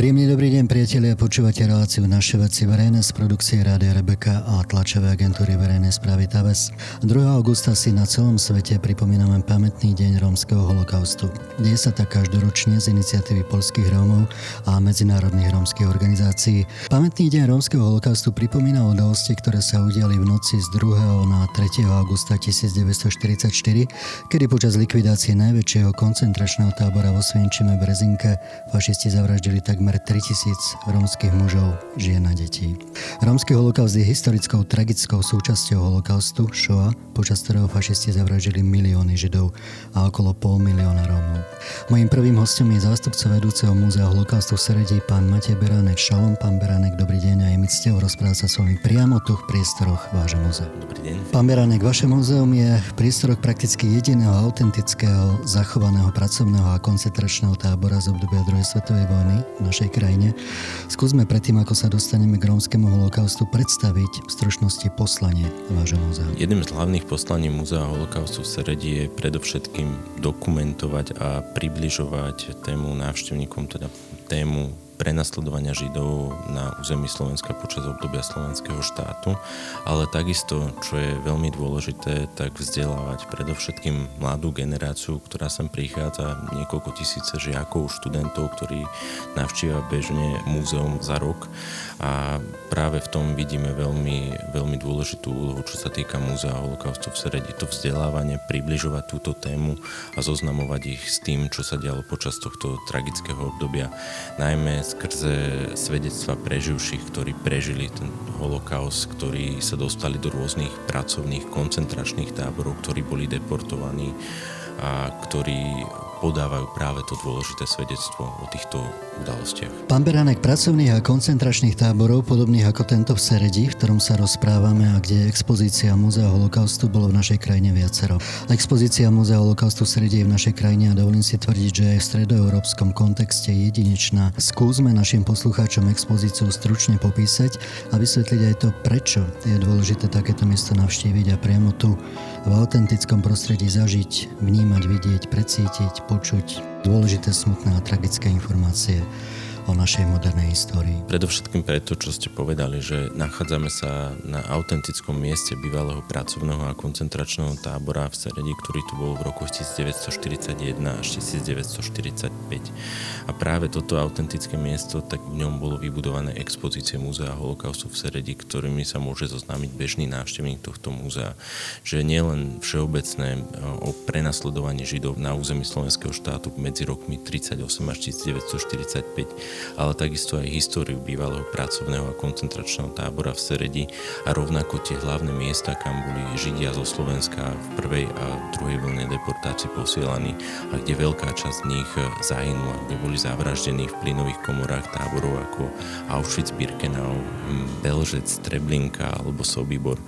Príjemný dobrý deň priatelia, počúvate reláciu Naše veci verejné z produkcie Rádia Rebeka a tlačovej agentúry verejnej správy TAVES. 2. augusta si na celom svete pripomíname pamätný deň rómskeho holokaustu. Deje sa tak každoročne z iniciatívy polských Rómov a medzinárodných rómskych organizácií. Pamätný deň rómskeho holokaustu pripomína udalosti, ktoré sa udiali v noci z 2. na 3. augusta 1944, kedy počas likvidácie najväčšieho koncentračného tábora vo Svienčime Brezinke fašisti zavraždili takmer takmer 3000 rómskych mužov, žien a detí. Rómsky holokaust je historickou tragickou súčasťou holokaustu Shoah, počas ktorého fašisti zavraždili milióny Židov a okolo pol milióna Rómov. Mojím prvým hostom je zástupca vedúceho múzea holokaustu v Seredí, pán Matej Beránek. Šalom, pán Beránek, dobrý deň a je mi cťou rozprávať sa s vami priamo tu v priestoroch vášho múzea. Dobrý deň. Pán Beránek, vaše múzeum je v priestoroch prakticky jediného autentického, zachovaného pracovného a koncentračného tábora z obdobia druhej svetovej vojny v našej krajine. Skúsme predtým, ako sa dostaneme k rómskému holokaustu, predstaviť v stručnosti poslanie vášho múzea. Jedným z hlavných poslaní Múzea holokaustu v Seredi je predovšetkým dokumentovať a približovať tému návštevníkom, teda tému prenasledovania Židov na území Slovenska počas obdobia slovenského štátu, ale takisto, čo je veľmi dôležité, tak vzdelávať predovšetkým mladú generáciu, ktorá sem prichádza, niekoľko tisíce žiakov, študentov, ktorí navštívia bežne múzeum za rok. A práve v tom vidíme veľmi, veľmi dôležitú úlohu, čo sa týka múzea holokaustu v Seredi, to vzdelávanie, približovať túto tému a zoznamovať ich s tým, čo sa dialo počas tohto tragického obdobia, najmä skrze svedectva preživších, ktorí prežili ten holokaust, ktorí sa dostali do rôznych pracovných koncentračných táborov, ktorí boli deportovaní a ktorí podávajú práve to dôležité svedectvo o týchto udalostiach. Pán Beránek, pracovných a koncentračných táborov, podobných ako tento v Seredi, v ktorom sa rozprávame a kde je expozícia Múzea holokaustu, bolo v našej krajine viacero. Expozícia Múzea holokaustu v Seredi je v našej krajine a dovolím si tvrdiť, že aj v stredoeurópskom kontexte je jedinečná. Skúsme našim poslucháčom expozíciu stručne popísať a vysvetliť aj to, prečo je dôležité takéto miesto navštíviť a priamo tu v autentickom prostredí zažiť, vnímať, vidieť, precítiť, počuť dôležité, smutné a tragické informácie o našej modernej histórii. Predovšetkým preto, čo ste povedali, že nachádzame sa na autentickom mieste bývalého pracovného a koncentračného tábora v Seredi, ktorý tu bol v roku 1941 až 1945. A práve toto autentické miesto, tak v ňom bolo vybudované expozície Múzea holokaustu v Seredi, ktorými sa môže zoznámiť bežný návštevník tohto múzea. Že nielen všeobecné o prenasledovaní Židov na území slovenského štátu medzi rokmi 38 až 1945, ale takisto aj históriu bývalého pracovného a koncentračného tábora v Seredi a rovnako tie hlavné miesta, kam boli Židia zo Slovenska v prvej a druhej vlne deportácie posielaní a kde veľká časť z nich zahynula, kde boli zavraždení v plynových komorách táborov ako Auschwitz, Birkenau, Belžec, Treblinka alebo Sobibor.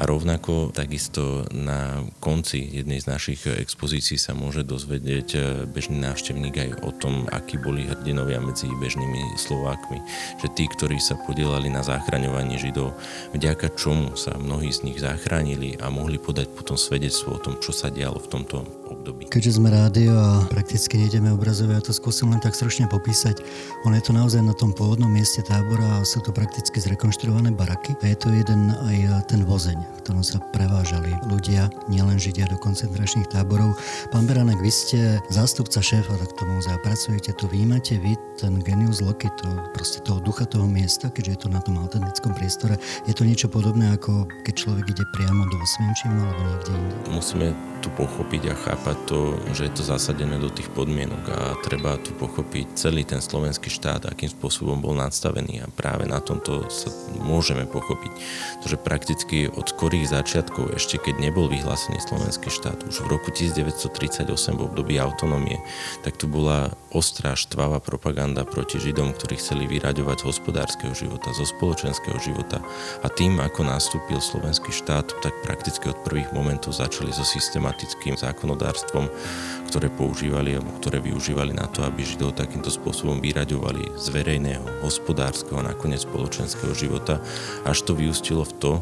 A rovnako takisto na konci jednej z našich expozícií sa môže dozvedieť bežný návštevník aj o tom, akí boli hrdinovia medzi bežnými Slovákmi. Že tí, ktorí sa podielali na zachraňovaní Židov, vďaka čomu sa mnohí z nich zachránili a mohli podať potom svedectvo o tom, čo sa dialo v tomto období. Keďže sme rádio a prakticky nejdeme obrazové, ja to skúsim len tak stručne popísať. On je to naozaj na tom pôvodnom mieste tábora a sú to prakticky zrekonštruované baraky a je to jeden aj ten vozeň, v ktorom sa prevážali ľudia, nielen Židia do koncentračných táborov. Pán Beranek, vy ste zástupca šéfa tohto múzea, pracujete tu, vy máte vy ten genius loci, to, proste toho ducha toho miesta, keďže je to na tom autentickom priestore. Je to niečo podobné, ako keď človek ide priamo do Osvienčima alebo niekde inde? Musíme tu pochopiť a chápať to, že je to zasadené do tých podmienok a treba tu pochopiť celý ten slovenský štát, akým spôsobom bol nadstavený a práve na tomto sa môžeme pochopiť. To, že prakticky od skorých začiatkov, ešte keď nebol vyhlásený slovenský štát, už v roku 1938 v období autonómie, tak tu bola ostrá štvavá propaganda proti Židom, ktorí chceli vyraďovať z hospodárskeho života, zo spoločenského života. A tým, ako nastúpil slovenský štát, tak prakticky od prvých momentov začali so systematickým zákonodárstvom, ktoré používali alebo ktoré využívali na to, aby Židov takýmto spôsobom vyraďovali z verejného, hospodárskeho a nakoniec spoločenského života, až to vyústilo v to,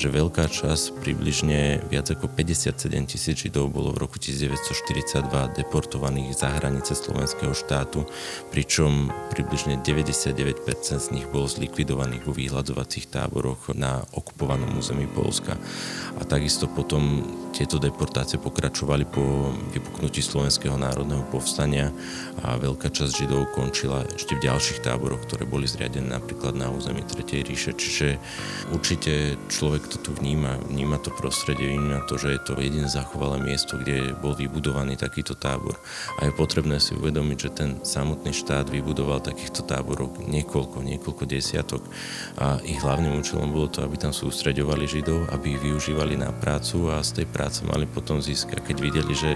že veľká časť, približne viac ako 57 tisíc Židov bolo v roku 1942 deportovaných za hranice slovenského štátu, pričom približne 99% z nich bolo zlikvidovaných vo výhľadzovacích táboroch na okupovanom území Polska. A takisto potom tieto deportácie pokračovali po vypuknutí Slovenského národného povstania a veľká časť Židov končila ešte v ďalších táboroch, ktoré boli zriadené napríklad na území Tretej ríše. Čiže určite človek to tu vníma, vníma to prostredie, vníma to, že je to jediné zachovalé miesto, kde bol vybudovaný takýto tábor. A je potrebné si uvedomiť, že ten samotný štát vybudoval takýchto táborov niekoľko, niekoľko desiatok a ich hlavným účelom bolo to, aby tam sústreďovali Židov, aby ich využívali na prácu a z tej práce mali potom zisk. Keď videli, že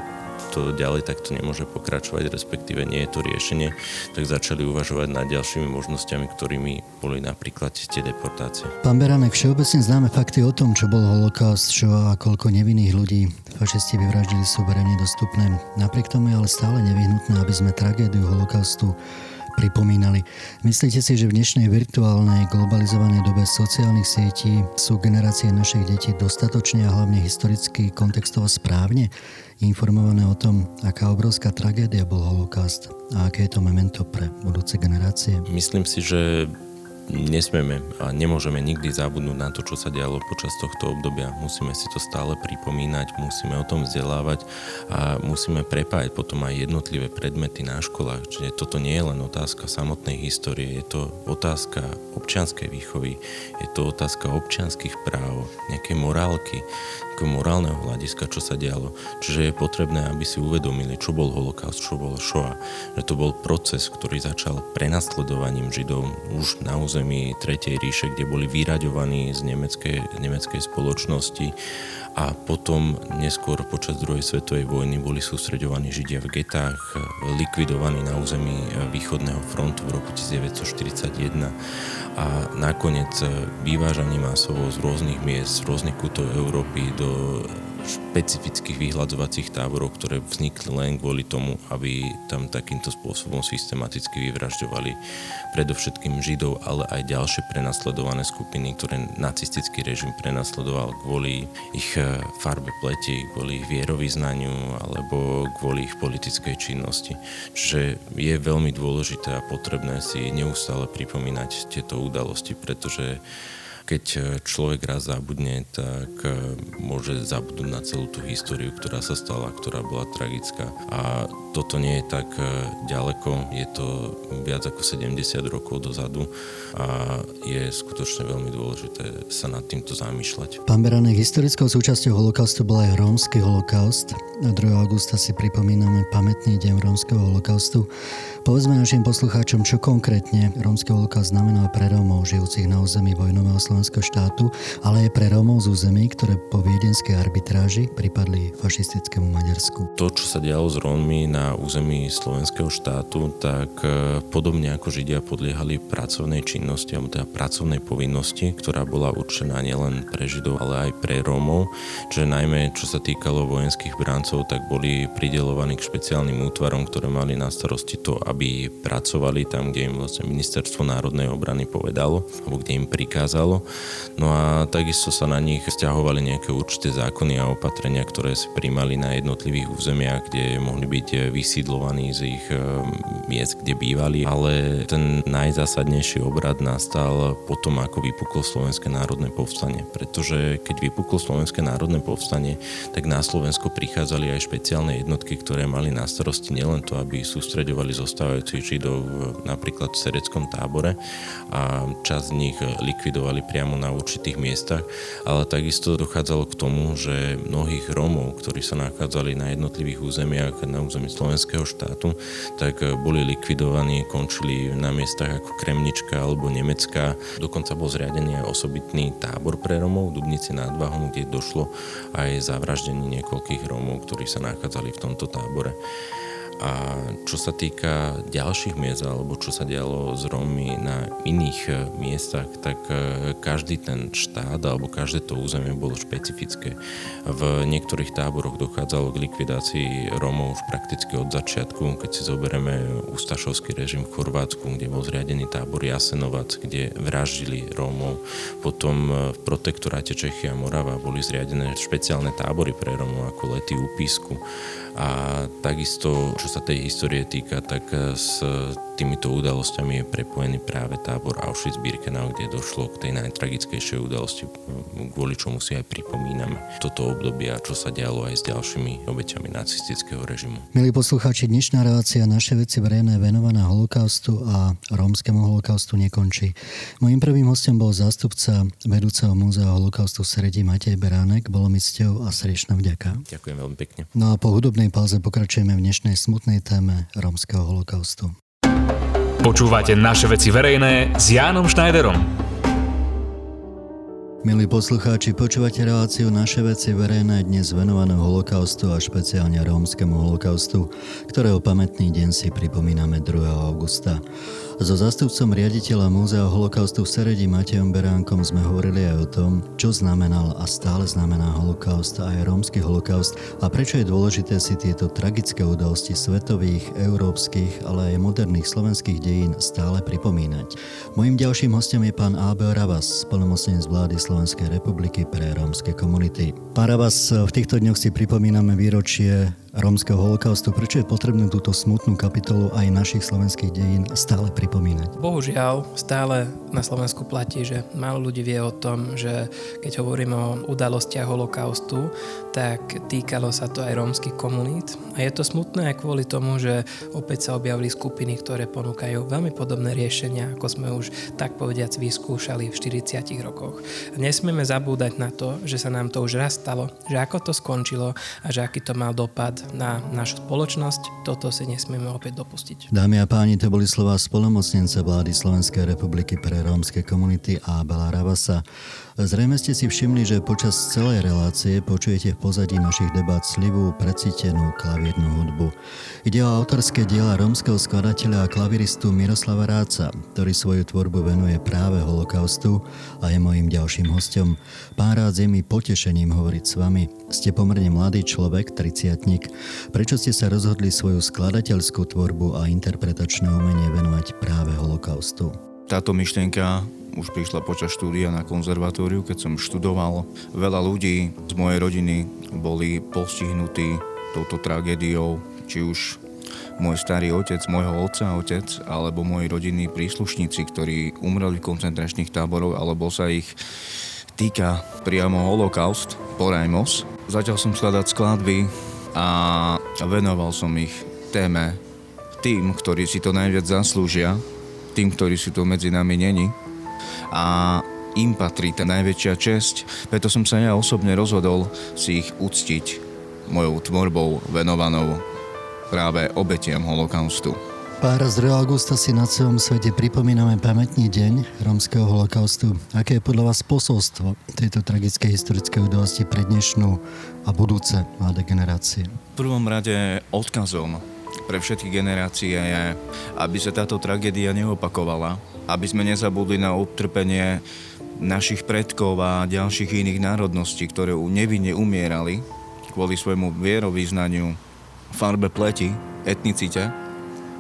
to ďalej takto nemôže pokračovať, respektíve nie je to riešenie, tak začali uvažovať nad ďalšími možnosťami, ktorými boli napríklad tie deportácie. Pán Beranek, všeobecne známe fakty o tom, čo bol holokaust, čo a koľko nevinných ľudí fašisti vyvraždili sú verejne dostupné. Napriek tomu je ale stále nevyhnutné, aby sme tragédiu holokaustu pripomínali. Myslíte si, že v dnešnej virtuálnej globalizovanej dobe sociálnych sietí sú generácie našich detí dostatočne a hlavne historicky kontextovo správne informované o tom, aká obrovská tragédia bol holokaust a aké je to memento pre budúce generácie? Myslím si, že nesmieme a nemôžeme nikdy zabudnúť na to, čo sa dialo počas tohto obdobia. Musíme si to stále pripomínať, musíme o tom vzdelávať a musíme prepájať potom aj jednotlivé predmety na školách. Čiže toto nie je len otázka samotnej histórie, je to otázka občianskej výchovy, je to otázka občianských práv, nejakej morálky, morálneho hľadiska, čo sa dialo. Čiže je potrebné, aby si uvedomili, čo bol holokaust, čo bol Shoah. Že to bol proces, ktorý začal prenasledovaním Židov už na území Tretej ríše, kde boli vyraďovaní z nemeckej, nemeckej spoločnosti. A potom neskôr počas druhej svetovej vojny boli sústreďovaní Židia v getách, likvidovaní na území východného frontu v roku 1941 a nakoniec vyvážaní masovo z rôznych miest, z rôznych kútov Európy do špecifických vyhľadzovacích táborov, ktoré vznikli len kvôli tomu, aby tam takýmto spôsobom systematicky vyvražďovali predovšetkým Židov, ale aj ďalšie prenasledované skupiny, ktoré nacistický režim prenasledoval kvôli ich eh, farbe pleti, kvôli ich vierovýznaniu alebo kvôli ich politickej činnosti. Čiže je veľmi dôležité a potrebné si neustále pripomínať tieto udalosti, pretože keď e, človek raz zabudne, tak e, môže zabudnúť na celú tú históriu, ktorá sa stala, ktorá bola tragická. A toto nie je tak e, ďaleko, je to viac ako 70 rokov dozadu a je skutočne veľmi dôležité sa nad týmto zamýšľať. Pán Beranek, historickou súčasťou holokaustu bol aj rómsky holokaust. 2. augusta si pripomíname pamätný deň rómskeho holokaustu. Povedzme našim poslucháčom, čo konkrétne rómsky holokaust znamená pre Rómov žijúcich na území vojnového slovenského štátu, ale aj pre Rómov z území, ktoré po viedenskej arbitráži pripadli fašistickému Maďarsku. To, čo sa dialo s Rómmi na území slovenského štátu, tak e, podobne ako Židia podliehali pracovnej činnosti, alebo teda pracovnej povinnosti, ktorá bola určená nielen pre Židov, ale aj pre Rómov. Čiže najmä, čo sa týkalo vojenských brancov, tak boli pridelovaní k špeciálnym útvarom, ktoré mali na starosti to, aby pracovali tam, kde im vlastne Ministerstvo národnej obrany povedalo, alebo kde im prikázalo. No a takisto sa na nich stiahovali nejaké určité zákony a opatrenia, ktoré si príjmali na jednotlivých územiach, kde mohli byť vysídlovaní z ich eh, miest, kde bývali. Ale ten najzásadnejší obrad nastal potom, ako vypuklo Slovenské národné povstanie. Pretože keď vypuklo Slovenské národné povstanie, tak na Slovensko prichádzali aj špeciálne jednotky, ktoré mali na starosti nielen to, aby sústreďovali zostávajúcich Židov napríklad v sereckom tábore a časť z nich likvidovali priamo na určitých miestach, ale takisto dochádzalo k tomu, že mnohých Rómov, ktorí sa nachádzali na jednotlivých územiach na území slovenského štátu, tak boli likvidovaní, končili na miestach ako Kremnička alebo Nemecka. Dokonca bol zriadený aj osobitný tábor pre Rómov v Dubnici nad Váhom, kde došlo aj zavraždenie niekoľkých Rómov, ktorí sa nachádzali v tomto tábore. A čo sa týka ďalších miest, alebo čo sa dialo s Rómmi na iných e, miestach, tak e, každý ten štát alebo každé to územie bolo špecifické. V niektorých táboroch dochádzalo k likvidácii Rómov už prakticky od začiatku, keď si zoberieme ústašovský režim v Chorvátsku, kde bol zriadený tábor Jasenovac, kde vraždili Rómov. Potom e, v protektoráte Čechy a Morava boli zriadené špeciálne tábory pre Rómov ako lety úpisku. A takisto, čo sa tej histórie týka, tak s týmito udalosťami je prepojený práve tábor Auschwitz-Birkenau, kde došlo k tej najtragickejšej udalosti, kvôli čomu si aj pripomíname toto obdobie a čo sa dialo aj s ďalšími obeťami nacistického režimu. Milí poslucháči, dnešná relácia Naše veci verejné venovaná holokaustu a rómskemu holokaustu nekončí. Mojím prvým hostom bol zástupca vedúceho múzea holokaustu v Sredi Matej Beránek. Bolo mi cťou a srdečná vďaka. Ďakujem veľmi pekne. No a po hudobnej pauze pokračujeme v dnešnej smutnej téme rómskeho holokaustu. Počúvate naše veci verejné s Jánom Schneiderom. Milí poslucháči, počúvate reláciu Naše veci verejné dnes venované holokaustu a špeciálne rómskemu holokaustu, ktorého pamätný deň si pripomíname 2. augusta. So zástupcom riaditeľa Múzea holokaustu v Seredi Matejom Beránkom sme hovorili aj o tom, čo znamenal a stále znamená holokaust a aj rómsky holokaust a prečo je dôležité si tieto tragické udalosti svetových, európskych, ale aj moderných slovenských dejín stále pripomínať. Mojím ďalším hostom je pán Abel Ravas, spolnomocnenec vlády Slovenskej republiky pre rómske komunity. Pán Ravas, v týchto dňoch si pripomíname výročie rómskeho holokaustu. Prečo je potrebné túto smutnú kapitolu aj našich slovenských dejín stále pripomínať? Bohužiaľ, stále na Slovensku platí, že málo ľudí vie o tom, že keď hovoríme o udalostiach holokaustu, tak týkalo sa to aj rómskych komunít. A je to smutné aj kvôli tomu, že opäť sa objavili skupiny, ktoré ponúkajú veľmi podobné riešenia, ako sme už tak povediac vyskúšali v 40 rokoch. A nesmieme zabúdať na to, že sa nám to už raz stalo, že ako to skončilo a že aký to mal dopad na našu spoločnosť. Toto si nesmieme opäť dopustiť. Dámy a páni, to boli slova spolomocnenca vlády Slovenskej republiky pre rómske komunity Abela Ravasa. Zrejme ste si všimli, že počas celej relácie počujete v pozadí našich debat slivú, precítenú klavírnu hudbu. Ide o autorské diela rómskeho skladateľa a klaviristu Miroslava Ráca, ktorý svoju tvorbu venuje práve holokaustu a je mojim ďalším hostom. Pán Rác, je mi potešením hovoriť s vami. Ste pomerne mladý človek, triciatník. Prečo ste sa rozhodli svoju skladateľskú tvorbu a interpretačné umenie venovať práve holokaustu? Táto myšlienka už prišla počas štúdia na konzervatóriu, keď som študoval. Veľa ľudí z mojej rodiny boli postihnutí touto tragédiou, či už môj starý otec, môjho otca otec, alebo moji rodinní príslušníci, ktorí umreli v koncentračných táboroch, alebo sa ich týka priamo holokaust, porajmos. Začal som skladať skladby a venoval som ich téme tým, ktorí si to najviac zaslúžia, tým, ktorí si to medzi nami není a im patrí tá najväčšia česť, preto som sa ja osobne rozhodol si ich uctiť mojou tvorbou venovanou práve obetiam holokaustu. Pár z 2. augusta si na celom svete pripomíname pamätný deň rómskeho holokaustu. Aké je podľa vás posolstvo tejto tragickej historickej udalosti pre dnešnú a budúce mladé generácie? V prvom rade odkazom pre všetky generácie je, aby sa táto tragédia neopakovala, aby sme nezabudli na utrpenie našich predkov a ďalších iných národností, ktoré nevinne umierali kvôli svojmu vierovýznaniu, farbe pleti, etnicite,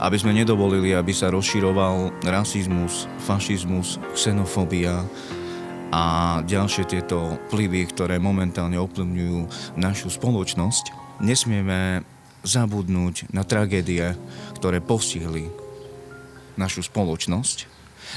aby sme nedovolili, aby sa rozširoval rasizmus, fašizmus, xenofóbia a ďalšie tieto vplyvy, ktoré momentálne ovplyvňujú našu spoločnosť. Nesmieme zabudnúť na tragédie, ktoré postihli našu spoločnosť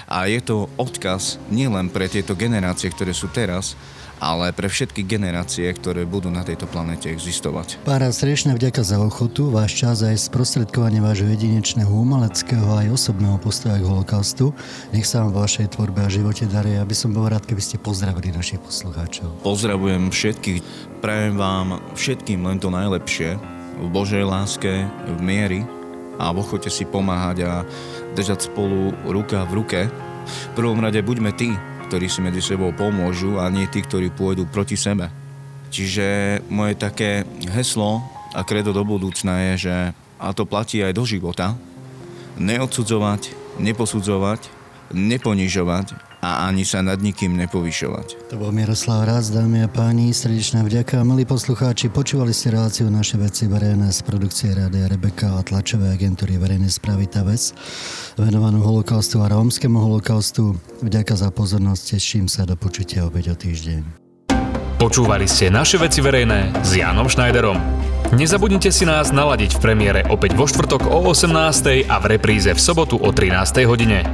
a je to odkaz nielen pre tieto generácie, ktoré sú teraz, ale pre všetky generácie, ktoré budú na tejto planete existovať. Pára, srdečná vďaka za ochotu, váš čas aj sprostredkovanie vášho jedinečného umeleckého aj osobného postoja k holokaustu. Nech sa vám v vašej tvorbe a živote darí, aby som bol rád, keby ste pozdravili našich poslucháčov. Pozdravujem všetkých, prajem vám všetkým len to najlepšie, v Božej láske, v miery a v ochote si pomáhať a držať spolu ruka v ruke. V prvom rade buďme tí, ktorí si medzi sebou pomôžu a nie tí, ktorí pôjdu proti sebe. Čiže moje také heslo a kredo do budúcna je, že a to platí aj do života, neodsudzovať, neposudzovať, neponižovať a ani sa nad nikým nepovyšovať. To bol Miroslav Rác, dámy a páni, srdečná vďaka. Milí poslucháči, počúvali ste reláciu Naše veci verejné z produkcie Rádia Rebeka a tlačovej agentúry verejnej správy TAVES venovanú holokaustu a rómskemu holokaustu. Vďaka za pozornosť, teším sa do počutia opäť o týždeň. Počúvali ste Naše veci verejné s Jánom Schneiderom. Nezabudnite si nás naladiť v premiére opäť vo štvrtok o 18. a v repríze v sobotu o 13. hodine.